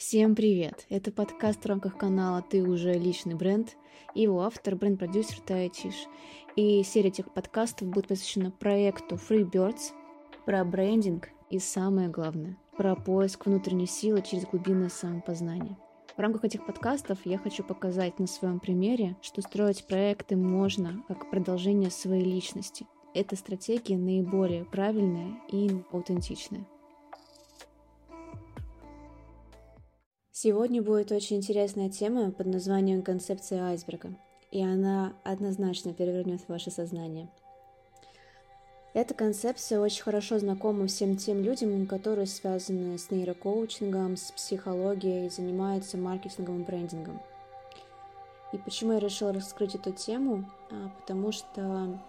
Всем привет! Это подкаст в рамках канала «Ты уже личный бренд» и его автор, бренд-продюсер Тая Чиш. И серия этих подкастов будет посвящена проекту Freebirds про брендинг и самое главное, про поиск внутренней силы через глубинное самопознание. В рамках этих подкастов я хочу показать на своем примере, что строить проекты можно как продолжение своей личности. Эта стратегия наиболее правильная и аутентичная. Сегодня будет очень интересная тема под названием «Концепция айсберга», и она однозначно перевернет ваше сознание. Эта концепция очень хорошо знакома всем тем людям, которые связаны с нейрокоучингом, с психологией и занимаются маркетингом и брендингом. И почему я решила раскрыть эту тему? А, потому что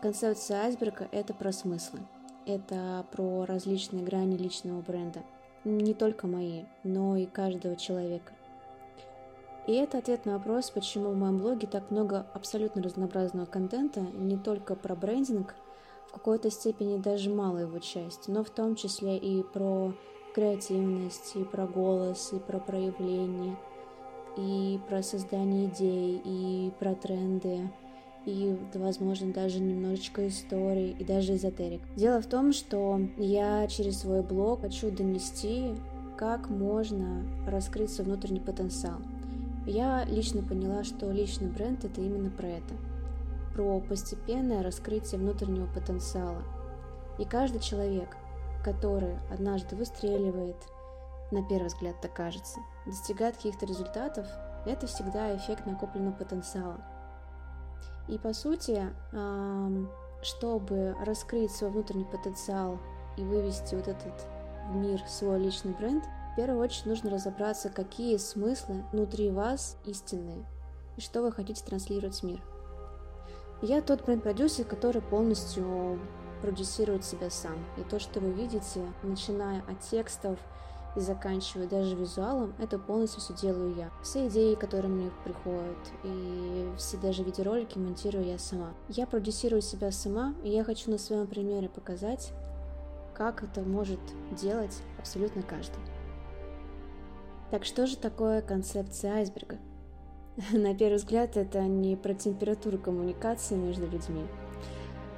концепция айсберга — это про смыслы, это про различные грани личного бренда — не только мои, но и каждого человека. И это ответ на вопрос, почему в моем блоге так много абсолютно разнообразного контента, не только про брендинг, в какой-то степени даже малая его часть, но в том числе и про креативность, и про голос, и про проявление, и про создание идей, и про тренды, и, возможно, даже немножечко истории и даже эзотерик. Дело в том, что я через свой блог хочу донести, как можно раскрыть свой внутренний потенциал. Я лично поняла, что личный бренд это именно про это. Про постепенное раскрытие внутреннего потенциала. И каждый человек, который однажды выстреливает, на первый взгляд так кажется, достигает каких-то результатов, это всегда эффект накопленного потенциала. И по сути, чтобы раскрыть свой внутренний потенциал и вывести вот этот в мир свой личный бренд, в первую очередь нужно разобраться, какие смыслы внутри вас истинные и что вы хотите транслировать в мир. Я тот бренд-продюсер, который полностью продюсирует себя сам. И то, что вы видите, начиная от текстов, и заканчивая даже визуалом, это полностью все делаю я. Все идеи, которые мне приходят, и все даже видеоролики монтирую я сама. Я продюсирую себя сама, и я хочу на своем примере показать, как это может делать абсолютно каждый. Так что же такое концепция айсберга? На первый взгляд, это не про температуру коммуникации между людьми.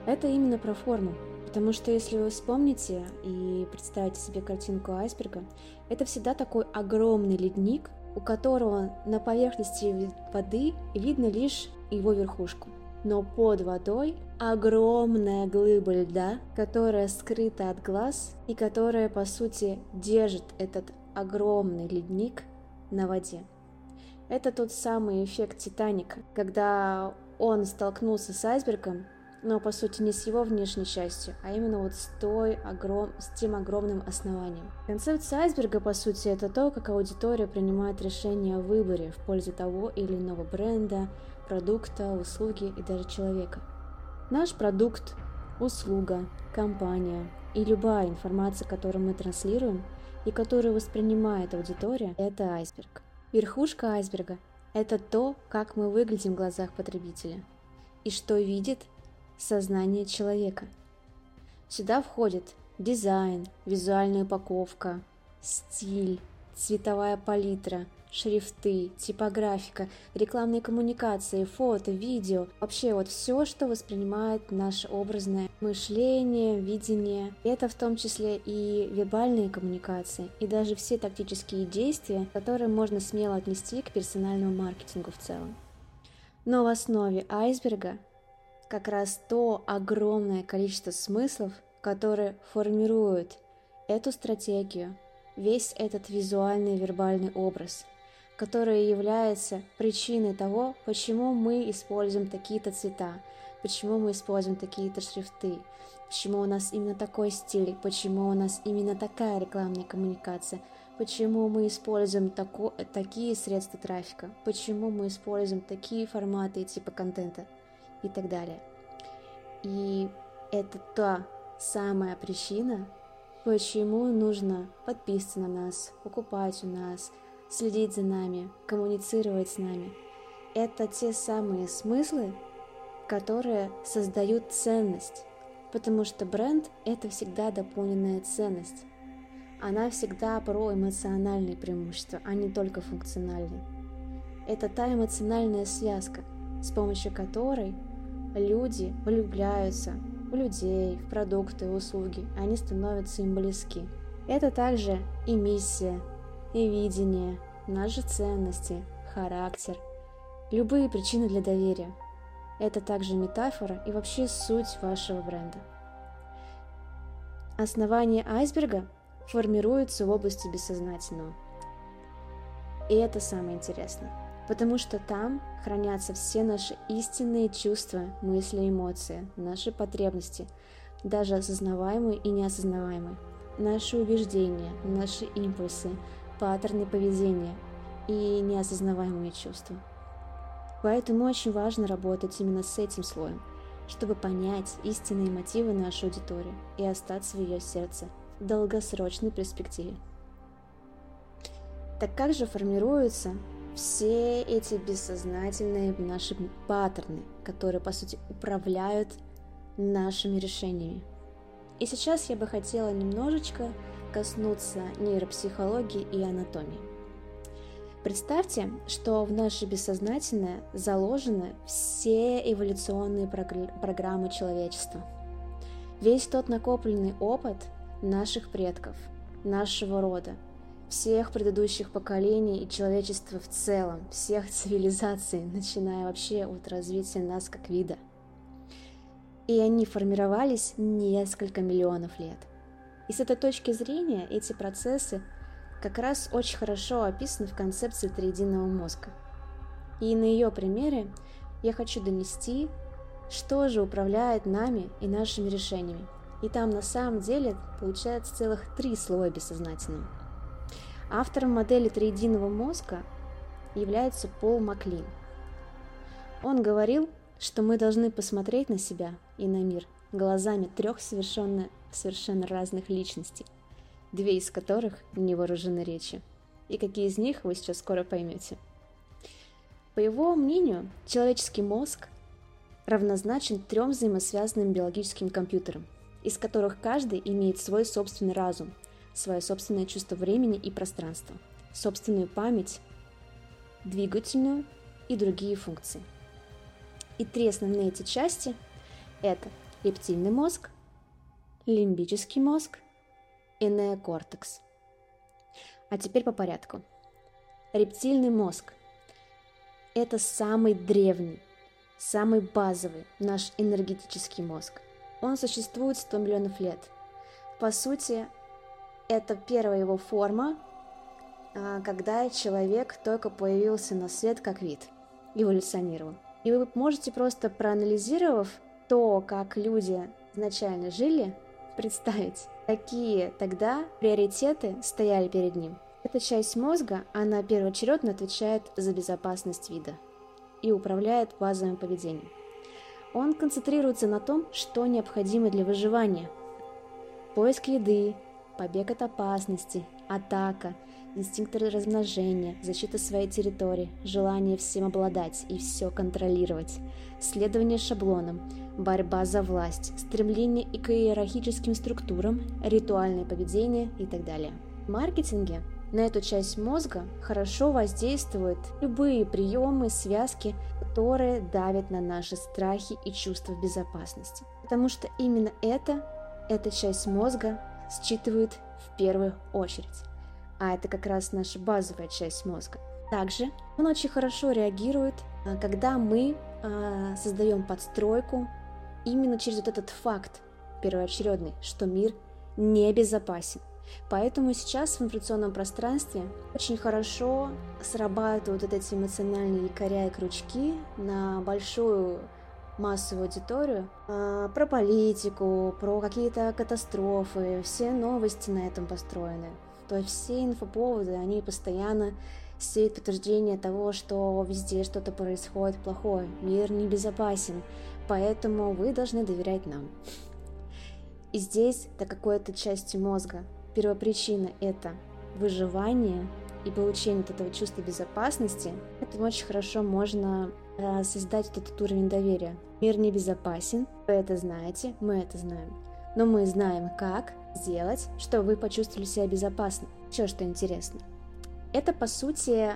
Это именно про форму, Потому что если вы вспомните и представите себе картинку айсберга, это всегда такой огромный ледник, у которого на поверхности воды видно лишь его верхушку. Но под водой огромная глыба льда, которая скрыта от глаз и которая, по сути, держит этот огромный ледник на воде. Это тот самый эффект Титаника, когда он столкнулся с айсбергом, но по сути не с его внешней частью, а именно вот с, той огром... с тем огромным основанием. Концепция айсберга, по сути, это то, как аудитория принимает решение о выборе в пользу того или иного бренда, продукта, услуги и даже человека. Наш продукт, услуга, компания и любая информация, которую мы транслируем и которую воспринимает аудитория, это айсберг. Верхушка айсберга – это то, как мы выглядим в глазах потребителя и что видит сознание человека. Сюда входит дизайн, визуальная упаковка, стиль, цветовая палитра, шрифты, типографика, рекламные коммуникации, фото, видео, вообще вот все, что воспринимает наше образное мышление, видение. Это в том числе и вербальные коммуникации, и даже все тактические действия, которые можно смело отнести к персональному маркетингу в целом. Но в основе айсберга как раз то огромное количество смыслов, которые формируют эту стратегию, весь этот визуальный вербальный образ, который является причиной того, почему мы используем такие-то цвета, почему мы используем такие-то шрифты, почему у нас именно такой стиль, почему у нас именно такая рекламная коммуникация, почему мы используем тако, такие средства трафика, почему мы используем такие форматы и типы контента – и так далее. И это та самая причина, почему нужно подписываться на нас, покупать у нас, следить за нами, коммуницировать с нами. Это те самые смыслы, которые создают ценность, потому что бренд – это всегда дополненная ценность. она всегда про эмоциональные преимущества, а не только функциональные. Это та эмоциональная связка, с помощью которой люди влюбляются в людей, в продукты, услуги, они становятся им близки. Это также и миссия, и видение, наши ценности, характер, любые причины для доверия. Это также метафора и вообще суть вашего бренда. Основание айсберга формируется в области бессознательного. И это самое интересное, потому что там хранятся все наши истинные чувства, мысли, эмоции, наши потребности, даже осознаваемые и неосознаваемые, наши убеждения, наши импульсы, паттерны поведения и неосознаваемые чувства. Поэтому очень важно работать именно с этим слоем, чтобы понять истинные мотивы нашей аудитории и остаться в ее сердце в долгосрочной перспективе. Так как же формируются все эти бессознательные наши паттерны, которые, по сути, управляют нашими решениями? И сейчас я бы хотела немножечко коснуться нейропсихологии и анатомии. Представьте, что в наше бессознательное заложены все эволюционные программы человечества. Весь тот накопленный опыт наших предков, нашего рода, всех предыдущих поколений и человечества в целом, всех цивилизаций, начиная вообще от развития нас как вида. И они формировались несколько миллионов лет. И с этой точки зрения эти процессы – как раз очень хорошо описаны в концепции триединого мозга. И на ее примере я хочу донести, что же управляет нами и нашими решениями. И там на самом деле получается целых три слоя бессознательного. Автором модели триединого мозга является Пол Маклин. Он говорил, что мы должны посмотреть на себя и на мир глазами трех совершенно, совершенно разных личностей – две из которых не вооружены речью. И какие из них вы сейчас скоро поймете. По его мнению, человеческий мозг равнозначен трем взаимосвязанным биологическим компьютерам, из которых каждый имеет свой собственный разум, свое собственное чувство времени и пространства, собственную память, двигательную и другие функции. И три основные эти части – это рептильный мозг, лимбический мозг – и неокортекс. А теперь по порядку. Рептильный мозг – это самый древний, самый базовый наш энергетический мозг. Он существует 100 миллионов лет. По сути, это первая его форма, а, когда человек только появился на свет как вид, эволюционировал. И вы можете просто проанализировав то, как люди изначально жили, представить, какие тогда приоритеты стояли перед ним. Эта часть мозга, она первоочередно отвечает за безопасность вида и управляет базовым поведением. Он концентрируется на том, что необходимо для выживания. Поиск еды, побег от опасности, атака, инстинкт размножения, защита своей территории, желание всем обладать и все контролировать, следование шаблонам, борьба за власть, стремление к иерархическим структурам, ритуальное поведение и так далее. В маркетинге на эту часть мозга хорошо воздействуют любые приемы, связки, которые давят на наши страхи и чувства безопасности. Потому что именно это, эта часть мозга считывает в первую очередь. А это как раз наша базовая часть мозга. Также он очень хорошо реагирует, а, когда мы а, создаем подстройку именно через вот этот факт первоочередный, что мир небезопасен. Поэтому сейчас в информационном пространстве очень хорошо срабатывают вот эти эмоциональные якоря и крючки на большую массовую аудиторию э, про политику, про какие-то катастрофы, все новости на этом построены. То есть все инфоповоды, они постоянно сеют подтверждение того, что везде что-то происходит плохое, мир небезопасен, поэтому вы должны доверять нам. И здесь, до какой-то части мозга, первопричина – это выживание и получение вот этого чувства безопасности, это очень хорошо можно создать вот этот уровень доверия. Мир небезопасен, вы это знаете, мы это знаем. Но мы знаем как, сделать, чтобы вы почувствовали себя безопасно. Еще что интересно. Это, по сути,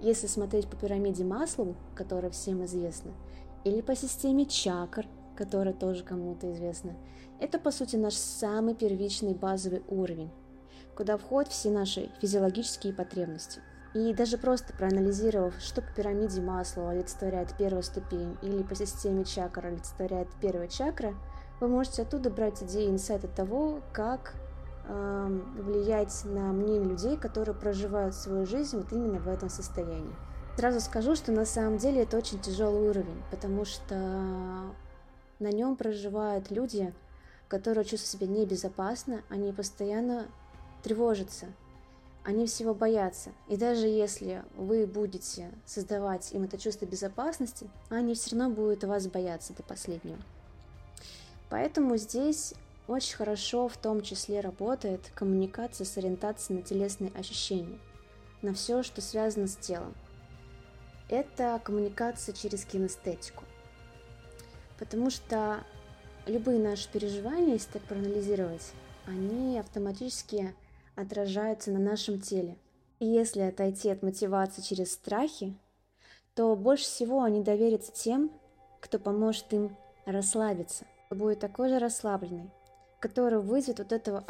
если смотреть по пирамиде Маслоу, которая всем известна, или по системе чакр, которая тоже кому-то известна, это, по сути, наш самый первичный базовый уровень, куда входят все наши физиологические потребности. И даже просто проанализировав, что по пирамиде масла олицетворяет первая ступень или по системе чакр олицетворяет первая чакра, вы можете оттуда брать идеи, инсайты того, как э, влиять на мнение людей, которые проживают свою жизнь вот именно в этом состоянии. Сразу скажу, что на самом деле это очень тяжелый уровень, потому что на нем проживают люди, которые чувствуют себя небезопасно, они постоянно тревожатся, они всего боятся. И даже если вы будете создавать им это чувство безопасности, они все равно будут вас бояться до последнего. Поэтому здесь очень хорошо в том числе работает коммуникация с ориентацией на телесные ощущения, на все, что связано с телом. Это коммуникация через кинестетику. Потому что любые наши переживания, если так проанализировать, они автоматически отражаются на нашем теле. И если отойти от мотивации через страхи, то больше всего они доверятся тем, кто поможет им расслабиться. Будет такой же расслабленный, который вызовет вот этого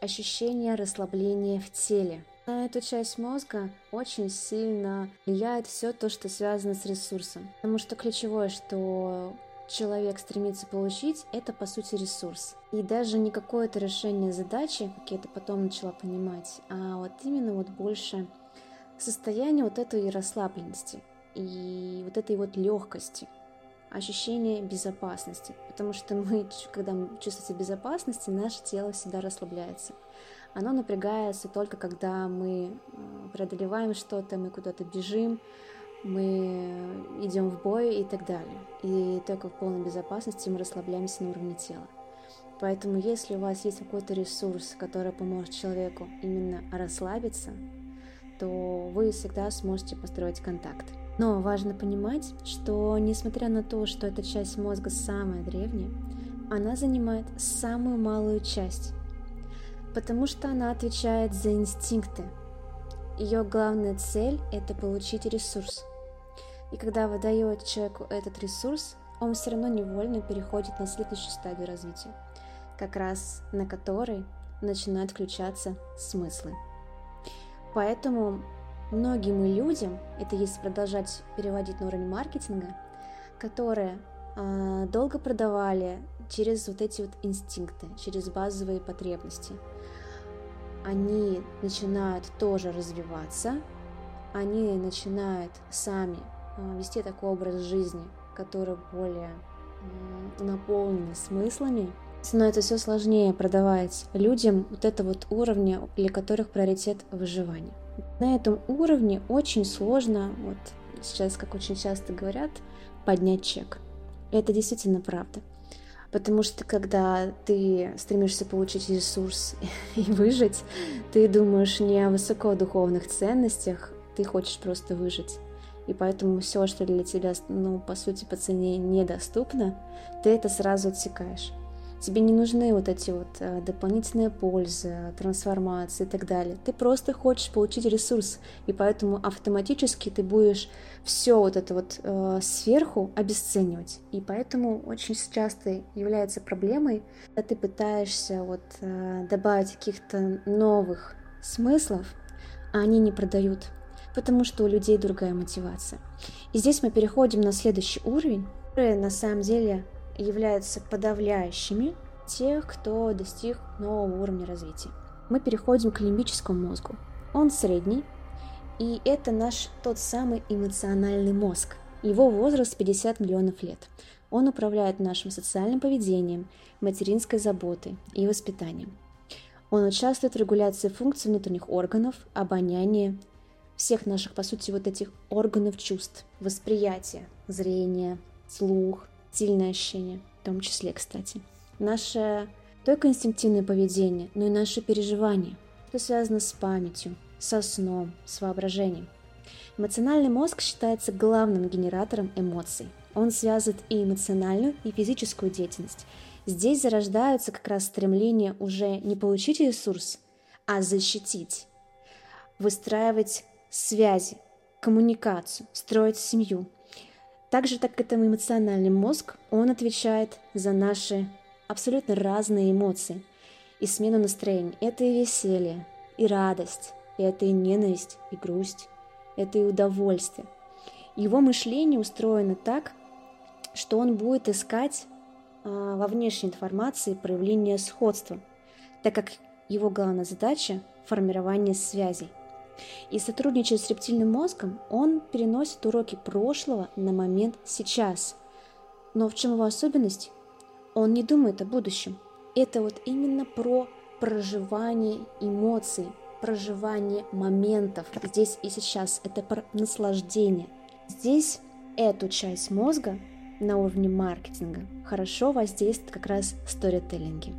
ощущения расслабления в теле. На эту часть мозга очень сильно влияет все то, что связано с ресурсом. Потому что ключевое, что человек стремится получить, это по сути ресурс. И даже не какое-то решение задачи, как я это потом начала понимать, а вот именно вот больше состояние вот этой расслабленности и вот этой вот легкости, ощущение безопасности. Потому что мы, когда мы чувствуем безопасности, наше тело всегда расслабляется. Оно напрягается только когда мы преодолеваем что-то, мы куда-то бежим, мы идем в бой и так далее. И только в полной безопасности мы расслабляемся на уровне тела. Поэтому если у вас есть какой-то ресурс, который поможет человеку именно расслабиться, то вы всегда сможете построить контакт. Но важно понимать, что несмотря на то, что эта часть мозга самая древняя, она занимает самую малую часть, потому что она отвечает за инстинкты. Ее главная цель – это получить ресурс – и когда вы даете человеку этот ресурс, он все равно невольно переходит на следующую стадию развития, как раз на которой начинают включаться смыслы. Поэтому многим людям, это если продолжать переводить на уровень маркетинга, которые э, долго продавали через вот эти вот инстинкты, через базовые потребности, они начинают тоже развиваться, они начинают сами вести такой образ жизни, который более наполнен смыслами, становится все сложнее продавать людям вот это вот уровни, для которых приоритет выживания. На этом уровне очень сложно, вот сейчас, как очень часто говорят, поднять чек. И это действительно правда. Потому что когда ты стремишься получить ресурс и выжить, ты думаешь не о высокодуховных ценностях, ты хочешь просто выжить и поэтому все, что для тебя, ну, по сути, по цене недоступно, ты это сразу отсекаешь. Тебе не нужны вот эти вот э, дополнительные пользы, трансформации и так далее. Ты просто хочешь получить ресурс, и поэтому автоматически ты будешь все вот это вот э, сверху обесценивать. И поэтому очень часто является проблемой, когда ты пытаешься вот э, добавить каких-то новых смыслов, а они не продают потому что у людей другая мотивация. И здесь мы переходим на следующий уровень, которые на самом деле являются подавляющими тех, кто достиг нового уровня развития. Мы переходим к лимбическому мозгу. Он средний, и это наш тот самый эмоциональный мозг. Его возраст 50 миллионов лет. Он управляет нашим социальным поведением, материнской заботой и воспитанием. Он участвует в регуляции функций внутренних органов, обоняния, всех наших, по сути, вот этих органов чувств, восприятия, зрение, слух, сильное ощущение, в том числе, кстати. Наше только инстинктивное поведение, но и наши переживания, что связано с памятью, со сном, с воображением. Эмоциональный мозг считается главным генератором эмоций. Он связывает и эмоциональную, и физическую деятельность. Здесь зарождаются как раз стремление уже не получить ресурс, а защитить, выстраивать связи, коммуникацию, строить семью. Так же, как это эмоциональный мозг, он отвечает за наши абсолютно разные эмоции и смену настроения. Это и веселье, и радость, это и ненависть, и грусть, это и удовольствие. Его мышление устроено так, что он будет искать а, во внешней информации проявление сходства, так как его главная задача – формирование связей. И сотрудничая с рептильным мозгом, он переносит уроки прошлого на момент сейчас. Но в чем его особенность? Он не думает о будущем. Это вот именно про проживание эмоций, проживание моментов здесь и сейчас. Это про наслаждение. Здесь эту часть мозга на уровне маркетинга хорошо воздействуют как раз сторителлинги,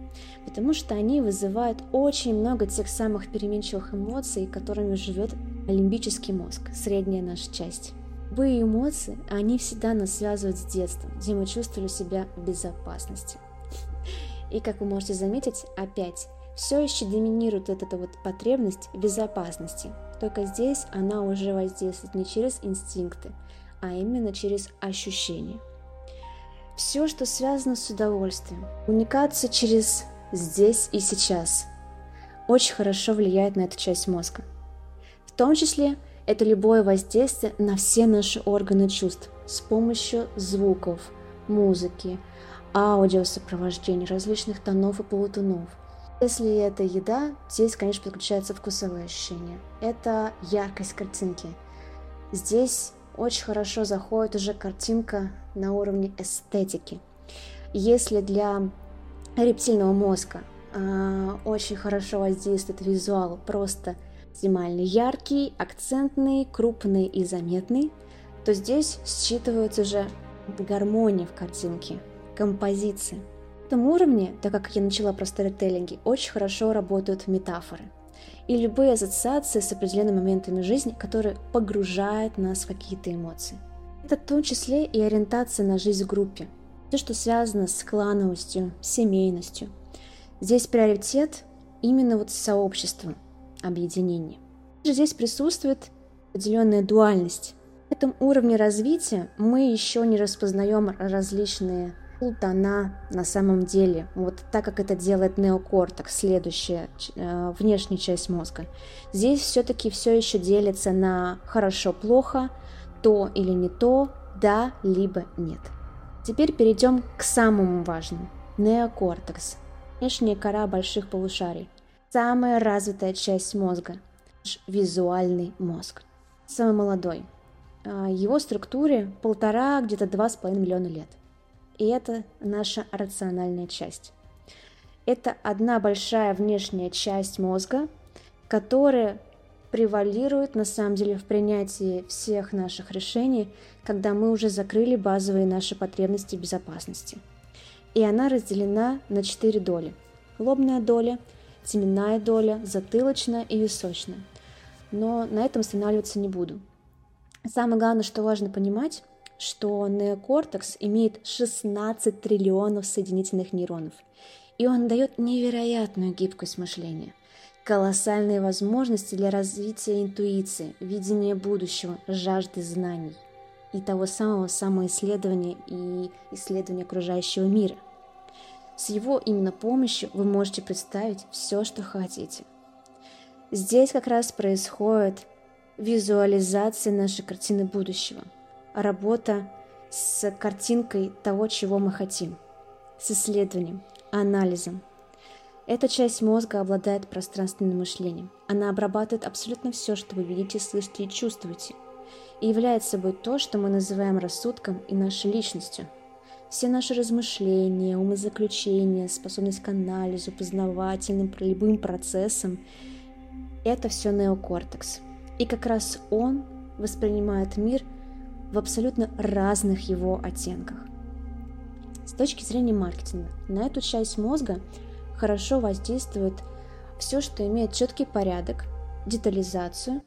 потому что они вызывают очень много тех самых переменчивых эмоций, которыми живет лимбический мозг, средняя наша часть. Любые эмоции, они всегда нас связывают с детством, где мы чувствовали себя в безопасности. И как вы можете заметить, опять, все еще доминирует вот эта вот потребность безопасности. Только здесь она уже воздействует не через инстинкты, а именно через ощущения – все, что связано с удовольствием. Коммуникация через здесь и сейчас очень хорошо влияет на эту часть мозга. В том числе это любое воздействие на все наши органы чувств с помощью звуков, музыки, аудиосопровождения, различных тонов и полутонов. Если это еда, здесь, конечно, подключаются вкусовые ощущения. Это яркость картинки. Здесь очень хорошо заходит уже картинка на уровне эстетики. Если для рептильного мозга э, очень хорошо воздействует визуал, просто максимально яркий, акцентный, крупный и заметный, то здесь считывается уже гармония в картинке, композиция. На этом уровне, так как я начала про сторителлинги, очень хорошо работают метафоры – и любые ассоциации с определенными моментами жизни, которые погружают нас в какие-то эмоции. Это в том числе и ориентация на жизнь в группе, все, что связано с клановостью, семейностью. Здесь приоритет именно вот сообщества, объединения. Здесь присутствует определенная дуальность. На этом уровне развития мы еще не распознаем различные полтона на самом деле, вот так как это делает неокортекс, следующая э, внешняя часть мозга. Здесь все-таки все еще делится на хорошо-плохо, то или не то, да, либо нет. Теперь перейдем к самому важному. Неокортекс. Внешняя кора больших полушарий. Самая развитая часть мозга. Визуальный мозг. Самый молодой. А, его структуре полтора, где-то два с половиной миллиона лет – и это наша рациональная часть. Это одна большая внешняя часть мозга, которая превалирует на самом деле в принятии всех наших решений, когда мы уже закрыли базовые наши потребности безопасности. И она разделена на четыре доли. Лобная доля, теменная доля, затылочная и височная. Но на этом останавливаться не буду. Самое главное, что важно понимать, что неокортекс имеет 16 триллионов соединительных нейронов, и он дает невероятную гибкость мышления, колоссальные возможности для развития интуиции, видения будущего, жажды знаний и того самого самоисследования и исследования окружающего мира. С его именно помощью вы можете представить все, что хотите. Здесь как раз происходит визуализация нашей картины будущего – работа с картинкой того, чего мы хотим, с исследованием, анализом. Эта часть мозга обладает пространственным мышлением. Она обрабатывает абсолютно все, что вы видите, слышите и чувствуете, и является собой то, что мы называем рассудком и нашей личностью. Все наши размышления, умозаключения, способность к анализу, познавательным, любым процессам – это все неокортекс. И как раз он воспринимает мир – в абсолютно разных его оттенках. С точки зрения маркетинга, на эту часть мозга хорошо воздействует все, что имеет четкий порядок, детализацию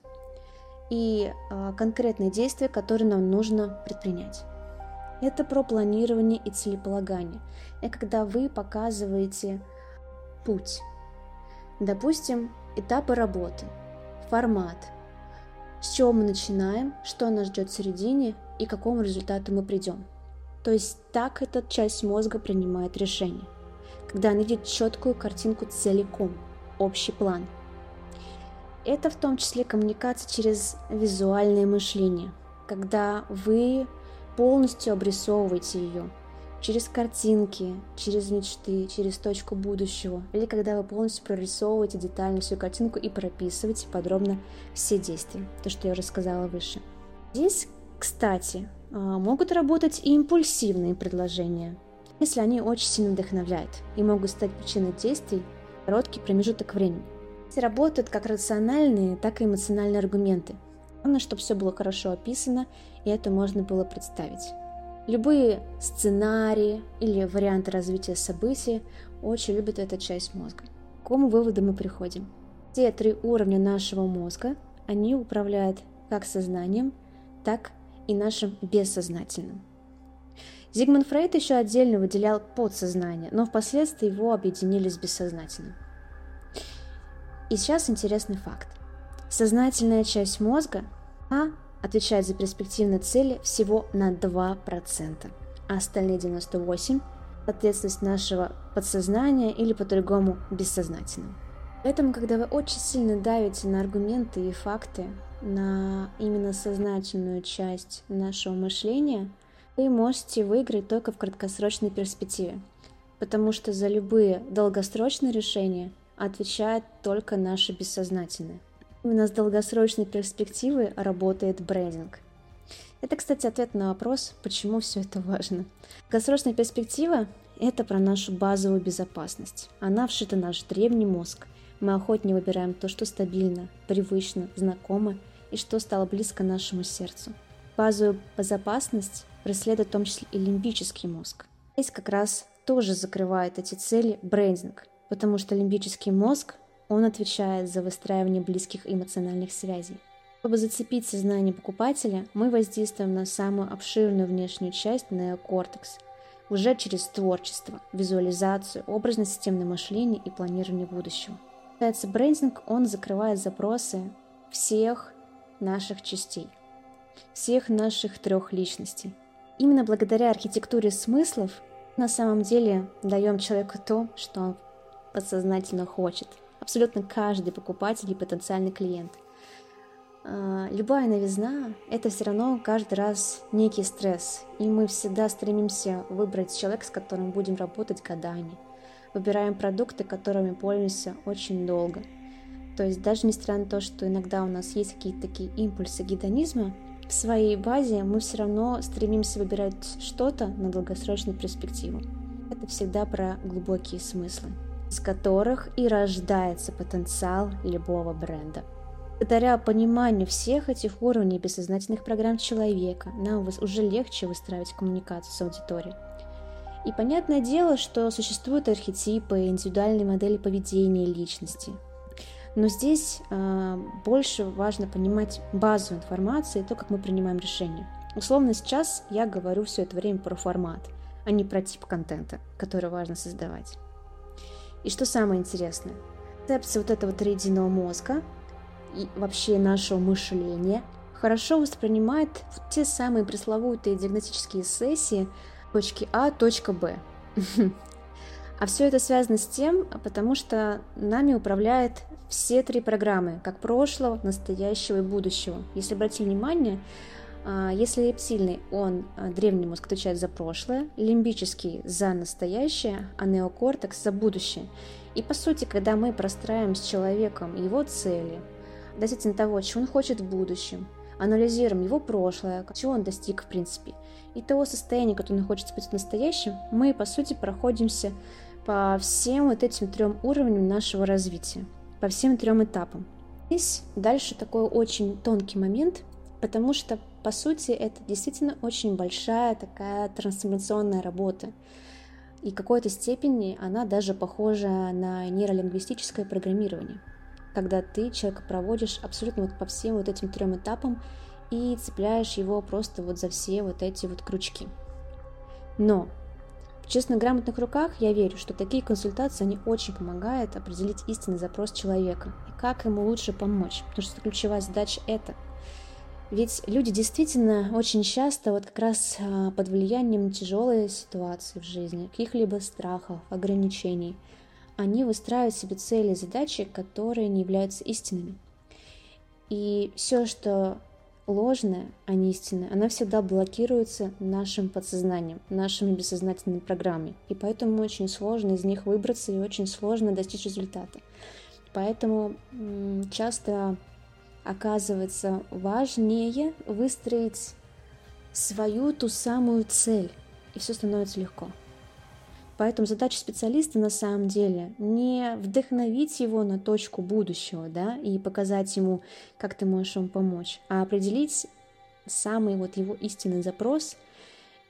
и э, конкретные действия, которые нам нужно предпринять. Это про планирование и целеполагание. Это когда вы показываете путь. Допустим, этапы работы, формат, с чего мы начинаем, что нас ждет в середине и к какому результату мы придем. То есть так эта часть мозга принимает решение, когда она видит четкую картинку целиком, общий план. Это в том числе коммуникация через визуальное мышление, когда вы полностью обрисовываете ее через картинки, через мечты, через точку будущего, или когда вы полностью прорисовываете детально всю картинку и прописываете подробно все действия, то, что я уже сказала выше. Здесь, кстати, а, могут работать и импульсивные предложения, если они очень сильно вдохновляют и могут стать причиной действий в короткий промежуток времени. Эти работают как рациональные, так и эмоциональные аргументы. Главное, чтобы все было хорошо описано, и это можно было представить. Любые сценарии или варианты развития событий очень любят эту часть мозга. К какому выводу мы приходим? Все три уровня нашего мозга, они управляют как сознанием, так и нашим бессознательным. Зигмунд Фрейд еще отдельно выделял подсознание, но впоследствии его объединили с бессознательным. И сейчас интересный факт. Сознательная часть мозга а отвечает за перспективные цели всего на 2%, а остальные 98% – ответственность нашего подсознания или по-другому бессознательного. Поэтому, когда вы очень сильно давите на аргументы и факты, на именно сознательную часть нашего мышления, вы можете выиграть только в краткосрочной перспективе, потому что за любые долгосрочные решения отвечает только наше бессознательное. Именно с долгосрочной перспективы работает брендинг. Это, кстати, ответ на вопрос, почему все это важно. Долгосрочная перспектива – это про нашу базовую безопасность. Она вшита в наш древний мозг – мы охотнее выбираем то, что стабильно, привычно, знакомо и что стало близко нашему сердцу. Базовую безопасность преследует в том числе и лимбический мозг. Здесь как раз тоже закрывает эти цели брендинг, потому что лимбический мозг, он отвечает за выстраивание близких эмоциональных связей. Чтобы зацепить сознание покупателя, мы воздействуем на самую обширную внешнюю часть неокортекс, уже через творчество, визуализацию, образно-системное мышление и планирование будущего. Кстати, брендинг, он закрывает запросы всех наших частей, всех наших трех личностей. Именно благодаря архитектуре смыслов на самом деле даем человеку то, что он подсознательно хочет. Абсолютно каждый покупатель и потенциальный клиент. А, любая новизна – это все равно каждый раз некий стресс, и мы всегда стремимся выбрать человека, с которым будем работать годами – выбираем продукты, которыми пользуемся очень долго. То есть даже несмотря на то, что иногда у нас есть какие-то такие импульсы гедонизма, в своей базе мы все равно стремимся выбирать что-то на долгосрочную перспективу. Это всегда про глубокие смыслы, из которых и рождается потенциал любого бренда. Благодаря пониманию всех этих уровней бессознательных программ человека, нам уже легче выстраивать коммуникацию с аудиторией. И понятное дело, что существуют архетипы, индивидуальные модели поведения личности. Но здесь э, больше важно понимать базу информации и то, как мы принимаем решения. Условно сейчас я говорю все это время про формат, а не про тип контента, который важно создавать. И что самое интересное, концепция вот этого триединого мозга и вообще нашего мышления хорошо воспринимает те самые пресловутые диагностические сессии, точки А, точка Б. А все это связано с тем, потому что нами управляет все три программы, как прошлого, настоящего и будущего. Если обратить внимание, если рептильный, он, а, древний мозг, отвечает за прошлое, лимбический за настоящее, а неокортекс за будущее. И по сути, когда мы простраиваем с человеком его цели, относительно того, чего он хочет в будущем, анализируем его прошлое, чего он достиг в принципе, и того состояния, которое он хочет быть в настоящем, мы, по сути, проходимся по всем вот этим трем уровням нашего развития, по всем трем этапам. Здесь дальше такой очень тонкий момент, потому что, по сути, это действительно очень большая такая трансформационная работа. И в какой-то степени она даже похожа на нейролингвистическое программирование – когда ты человека проводишь абсолютно вот по всем вот этим трем этапам и цепляешь его просто вот за все вот эти вот крючки. Но в честно грамотных руках я верю, что такие консультации, они очень помогают определить истинный запрос человека и как ему лучше помочь, потому что ключевая задача это. Ведь люди действительно очень часто вот как раз а, под влиянием тяжелой ситуации в жизни, каких-либо страхов, ограничений, они выстраивают себе цели и задачи, которые не являются истинными. И все, что ложное, а не истинное, она всегда блокируется нашим подсознанием, нашими бессознательными программами. И поэтому очень сложно из них выбраться и очень сложно достичь результата. Поэтому часто оказывается важнее выстроить свою ту самую цель, и все становится легко. Поэтому задача специалиста на самом деле не вдохновить его на точку будущего, да, и показать ему, как ты можешь ему помочь, а определить самый вот его истинный запрос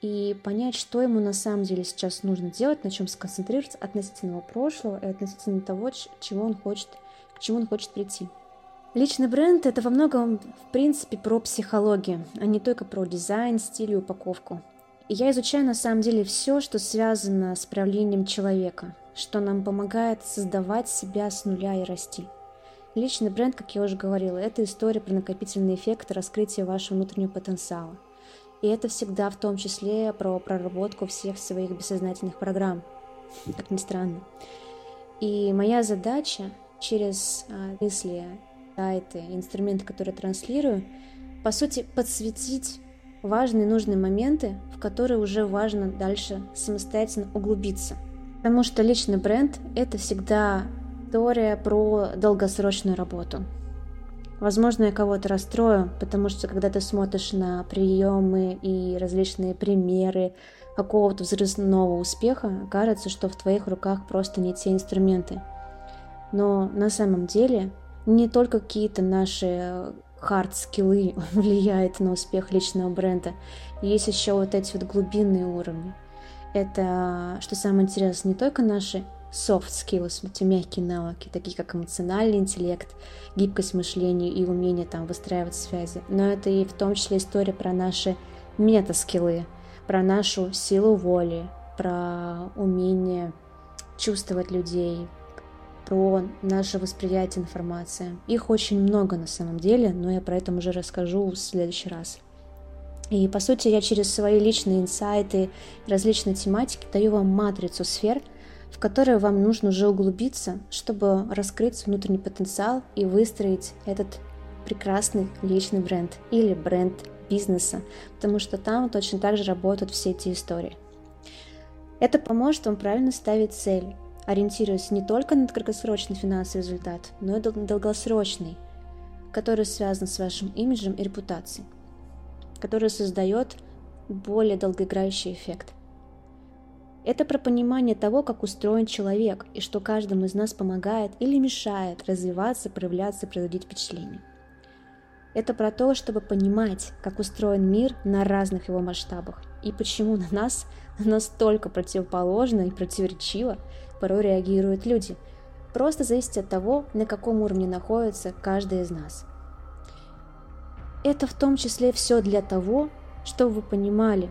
и понять, что ему на самом деле сейчас нужно делать, на чем сконцентрироваться относительно прошлого и относительно того, чего он хочет, к чему он хочет прийти. Личный бренд — это во многом, в принципе, про психологию, а не только про дизайн, стиль и упаковку. И я изучаю на самом деле все, что связано с проявлением человека, что нам помогает создавать себя с нуля и расти. Личный бренд, как я уже говорила, это история про накопительный эффект раскрытия вашего внутреннего потенциала. И это всегда в том числе про проработку всех своих бессознательных программ, как ни странно. И моя задача через а, мысли, сайты, инструменты, которые транслирую, по сути, подсветить важные нужные моменты, в которые уже важно дальше самостоятельно углубиться. Потому что личный бренд — это всегда история про долгосрочную работу. Возможно, я кого-то расстрою, потому что когда ты смотришь на приемы и различные примеры какого-то взрывного успеха, кажется, что в твоих руках просто не те инструменты. Но на самом деле не только какие-то наши хард-скиллы влияет на успех личного бренда. Есть еще вот эти вот глубинные уровни. Это, что самое интересное, не только наши soft skills, эти мягкие навыки, такие как эмоциональный интеллект, гибкость мышления и умение там выстраивать связи, но это и в том числе история про наши мета-скиллы, про нашу силу воли, про умение чувствовать людей, про наше восприятие информации. Их очень много на самом деле, но я про это уже расскажу в следующий раз. И по сути я через свои личные инсайты, различные тематики даю вам матрицу сфер, в которые вам нужно уже углубиться, чтобы раскрыть внутренний потенциал и выстроить этот прекрасный личный бренд или бренд бизнеса, потому что там точно так же работают все эти истории. Это поможет вам правильно ставить цель, ориентируясь не только на краткосрочный финансовый результат, но и долгосрочный, который связан с вашим имиджем и репутацией, который создает более долгоиграющий эффект. Это про понимание того, как устроен человек и что каждому из нас помогает или мешает развиваться, проявляться, производить впечатление. Это про то, чтобы понимать, как устроен мир на разных его масштабах и почему на нас настолько противоположно и противоречиво порой реагируют люди. Просто зависит от того, на каком уровне находится каждый из нас. Это в том числе все для того, чтобы вы понимали,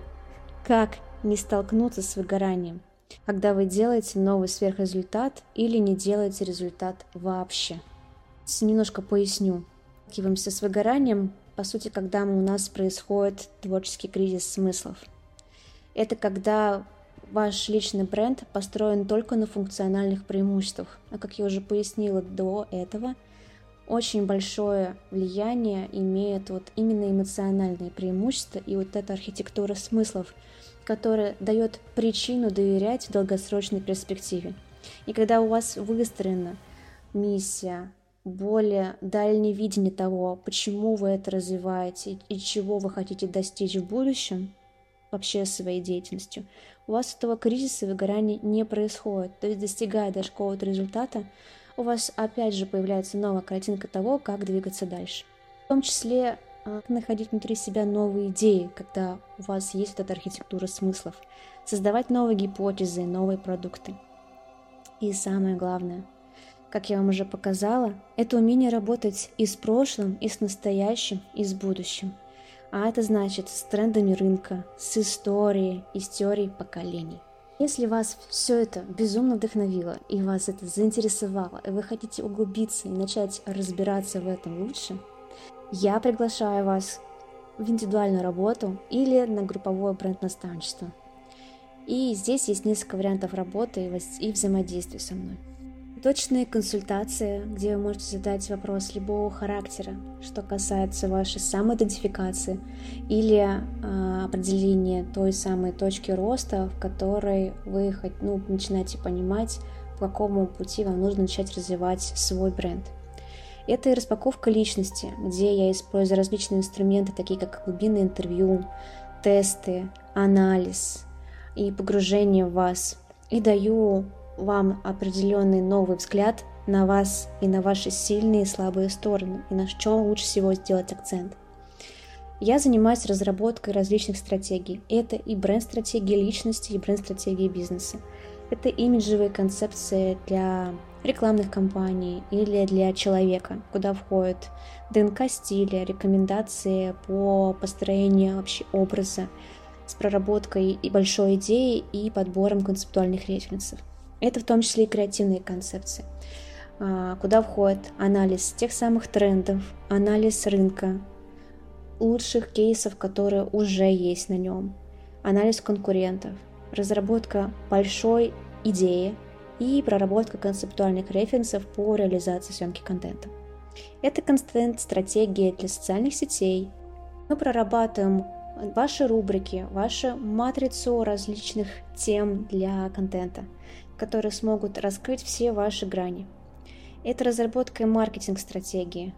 как не столкнуться с выгоранием, когда вы делаете новый сверхрезультат или не делаете результат вообще. Немножко поясню. Сталкиваемся с выгоранием, по сути, когда у нас происходит творческий кризис смыслов. Это когда ваш личный бренд построен только на функциональных преимуществах. А как я уже пояснила до этого, очень большое влияние имеет вот именно эмоциональные преимущества и вот эта архитектура смыслов, которая дает причину доверять в долгосрочной перспективе. И когда у вас выстроена миссия, более дальнее видение того, почему вы это развиваете и чего вы хотите достичь в будущем, вообще своей деятельностью, у вас этого кризиса выгорания не происходит. То есть, достигая даже какого-то результата, у вас опять же появляется новая картинка того, как двигаться дальше. В том числе а, находить внутри себя новые идеи, когда у вас есть вот эта архитектура смыслов, создавать новые гипотезы, новые продукты. И самое главное, как я вам уже показала, это умение работать и с прошлым, и с настоящим, и с будущим. А это значит с трендами рынка, с историей и с теорией поколений. Если вас все это безумно вдохновило и вас это заинтересовало, и вы хотите углубиться и начать разбираться в этом лучше, я приглашаю вас в индивидуальную работу или на групповое бренд-наставничество. И здесь есть несколько вариантов работы и взаимодействия со мной. Точные консультации, где вы можете задать вопрос любого характера, что касается вашей самоидентификации или э, определения той самой точки роста, в которой вы ну, начинаете понимать, по какому пути вам нужно начать развивать свой бренд. Это и распаковка личности, где я использую различные инструменты, такие как глубинное интервью, тесты, анализ и погружение в вас. И даю вам определенный новый взгляд на вас и на ваши сильные и слабые стороны, и на чем лучше всего сделать акцент. Я занимаюсь разработкой различных стратегий. Это и бренд-стратегии личности, и бренд-стратегии бизнеса. Это имиджевые концепции для рекламных кампаний или для человека, куда входит ДНК стиля, рекомендации по построению вообще образа с проработкой и большой идеи и подбором концептуальных референсов. Это в том числе и креативные концепции, а, куда входит анализ тех самых трендов, анализ рынка, лучших кейсов, которые уже есть на нем, анализ конкурентов, разработка большой идеи и проработка концептуальных референсов по реализации съемки контента. Это контент-стратегия для социальных сетей. Мы прорабатываем ваши рубрики, вашу матрицу различных тем для контента – которые смогут раскрыть все ваши грани. Это разработка и маркетинг-стратегии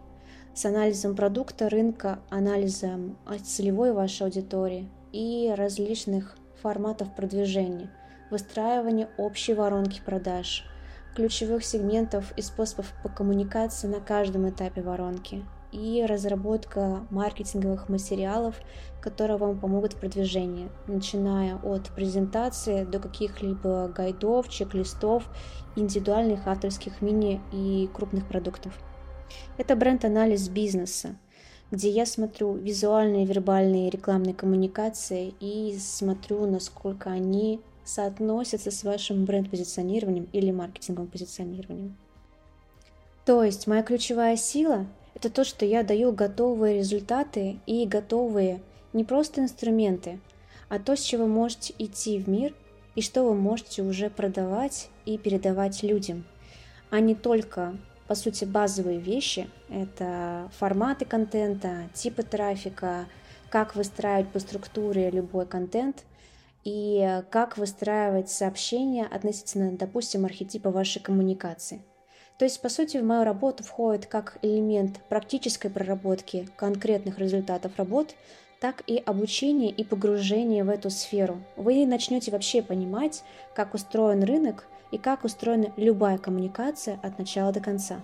с анализом продукта, рынка, анализом целевой вашей аудитории и различных форматов продвижения, выстраивание общей воронки продаж, ключевых сегментов и способов по коммуникации на каждом этапе воронки – и разработка маркетинговых материалов, которые вам помогут в продвижении, начиная от презентации до каких-либо гайдов, чек-листов, индивидуальных авторских мини и крупных продуктов. Это бренд-анализ бизнеса, где я смотрю визуальные, вербальные, рекламные коммуникации и смотрю, насколько они соотносятся с вашим бренд-позиционированием или маркетинговым позиционированием. То есть моя ключевая сила это то, что я даю готовые результаты и готовые не просто инструменты, а то, с чего можете идти в мир и что вы можете уже продавать и передавать людям, а не только, по сути, базовые вещи. Это форматы контента, типы трафика, как выстраивать по структуре любой контент и как выстраивать сообщения относительно, допустим, архетипа вашей коммуникации. То есть, по сути, в мою работу входит как элемент практической проработки конкретных результатов работ, так и обучение и погружение в эту сферу. Вы начнете вообще понимать, как устроен рынок и как устроена любая коммуникация от начала до конца.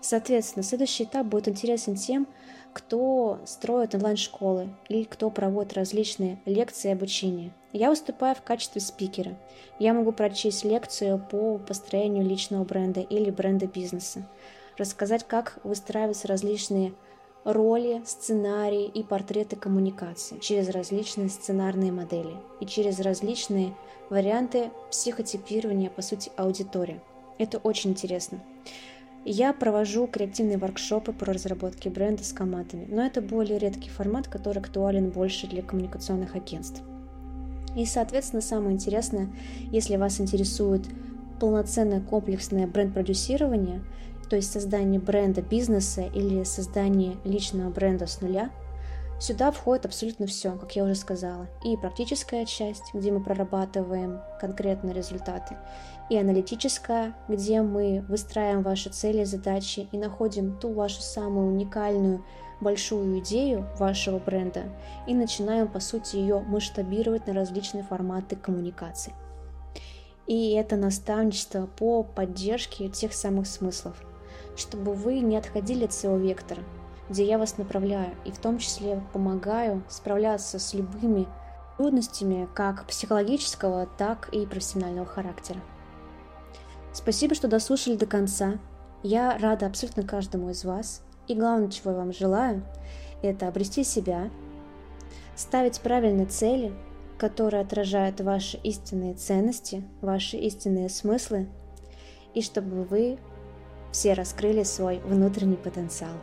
Соответственно, следующий этап будет интересен тем, кто строит онлайн-школы или кто проводит различные лекции и обучение. Я выступаю в качестве спикера. Я могу прочесть лекцию по построению личного бренда или бренда бизнеса, рассказать, как выстраиваются различные роли, сценарии и портреты коммуникации через различные сценарные модели и через различные варианты психотипирования, по сути, аудитории. Это очень интересно. Я провожу креативные воркшопы по разработке бренда с командами, но это более редкий формат, который актуален больше для коммуникационных агентств. И, соответственно, самое интересное, если вас интересует полноценное комплексное бренд-продюсирование, то есть создание бренда бизнеса или создание личного бренда с нуля – Сюда входит абсолютно все, как я уже сказала. И практическая часть, где мы прорабатываем конкретные результаты, и аналитическая, где мы выстраиваем ваши цели, задачи и находим ту вашу самую уникальную большую идею вашего бренда и начинаем, по сути, ее масштабировать на различные форматы коммуникации. И это наставничество по поддержке тех самых смыслов, чтобы вы не отходили от своего вектора, где я вас направляю и в том числе помогаю справляться с любыми трудностями как психологического, так и профессионального характера. Спасибо, что дослушали до конца. Я рада абсолютно каждому из вас. И главное, чего я вам желаю, это обрести себя, ставить правильные цели, которые отражают ваши истинные ценности, ваши истинные смыслы, и чтобы вы все раскрыли свой внутренний потенциал.